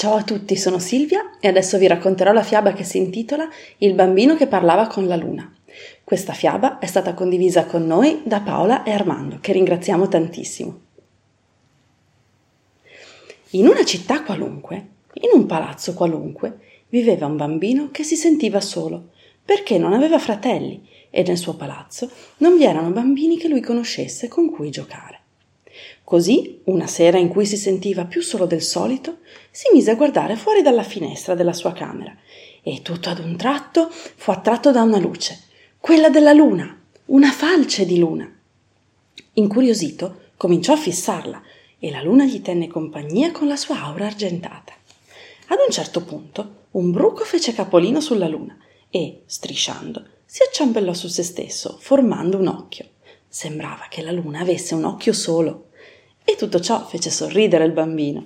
Ciao a tutti, sono Silvia e adesso vi racconterò la fiaba che si intitola Il bambino che parlava con la luna. Questa fiaba è stata condivisa con noi da Paola e Armando, che ringraziamo tantissimo. In una città qualunque, in un palazzo qualunque, viveva un bambino che si sentiva solo, perché non aveva fratelli e nel suo palazzo non vi erano bambini che lui conoscesse con cui giocare. Così, una sera in cui si sentiva più solo del solito, si mise a guardare fuori dalla finestra della sua camera e tutto ad un tratto fu attratto da una luce, quella della luna, una falce di luna. Incuriosito, cominciò a fissarla e la luna gli tenne compagnia con la sua aura argentata. Ad un certo punto un bruco fece capolino sulla luna e, strisciando, si acciambellò su se stesso, formando un occhio. Sembrava che la luna avesse un occhio solo. E tutto ciò fece sorridere il bambino.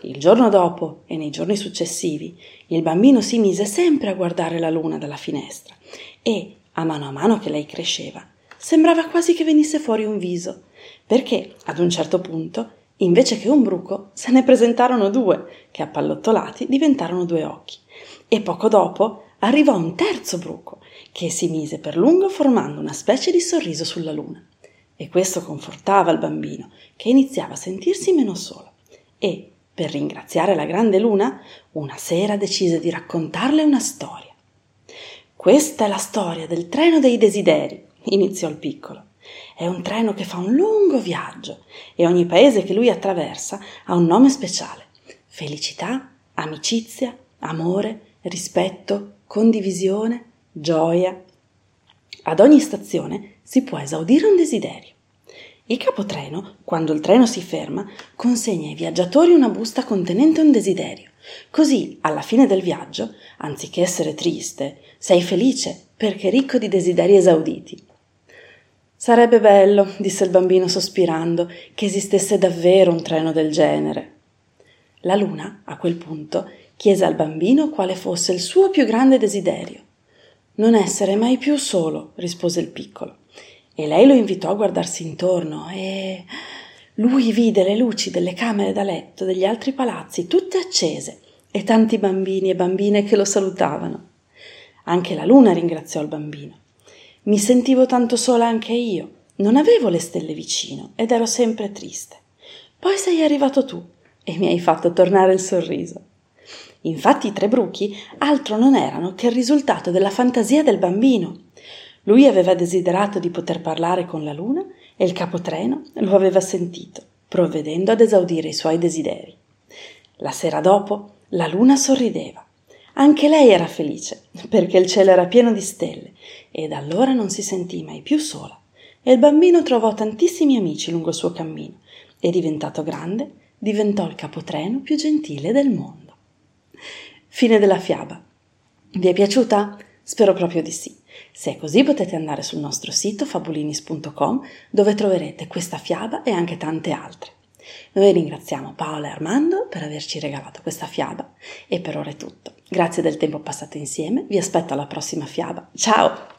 Il giorno dopo e nei giorni successivi il bambino si mise sempre a guardare la luna dalla finestra e, a mano a mano che lei cresceva, sembrava quasi che venisse fuori un viso, perché ad un certo punto, invece che un bruco, se ne presentarono due, che appallottolati diventarono due occhi. E poco dopo arrivò un terzo bruco, che si mise per lungo formando una specie di sorriso sulla luna. E questo confortava il bambino, che iniziava a sentirsi meno solo. E, per ringraziare la grande luna, una sera decise di raccontarle una storia. Questa è la storia del treno dei desideri, iniziò il piccolo. È un treno che fa un lungo viaggio e ogni paese che lui attraversa ha un nome speciale. Felicità, amicizia, amore, rispetto, condivisione, gioia. Ad ogni stazione si può esaudire un desiderio. Il capotreno, quando il treno si ferma, consegna ai viaggiatori una busta contenente un desiderio. Così, alla fine del viaggio, anziché essere triste, sei felice perché ricco di desideri esauditi. Sarebbe bello, disse il bambino sospirando, che esistesse davvero un treno del genere. La luna, a quel punto, chiese al bambino quale fosse il suo più grande desiderio. Non essere mai più solo, rispose il piccolo. E lei lo invitò a guardarsi intorno e lui vide le luci delle camere da letto degli altri palazzi tutte accese e tanti bambini e bambine che lo salutavano. Anche la luna ringraziò il bambino. Mi sentivo tanto sola anche io, non avevo le stelle vicino ed ero sempre triste. Poi sei arrivato tu e mi hai fatto tornare il sorriso. Infatti i tre bruchi altro non erano che il risultato della fantasia del bambino. Lui aveva desiderato di poter parlare con la luna e il capotreno lo aveva sentito, provvedendo ad esaudire i suoi desideri. La sera dopo la luna sorrideva. Anche lei era felice, perché il cielo era pieno di stelle, e da allora non si sentì mai più sola. E il bambino trovò tantissimi amici lungo il suo cammino, e diventato grande, diventò il capotreno più gentile del mondo. Fine della fiaba. Vi è piaciuta? Spero proprio di sì. Se è così potete andare sul nostro sito fabulinis.com dove troverete questa fiaba e anche tante altre. Noi ringraziamo Paola e Armando per averci regalato questa fiaba e per ora è tutto. Grazie del tempo passato insieme, vi aspetto alla prossima fiaba. Ciao!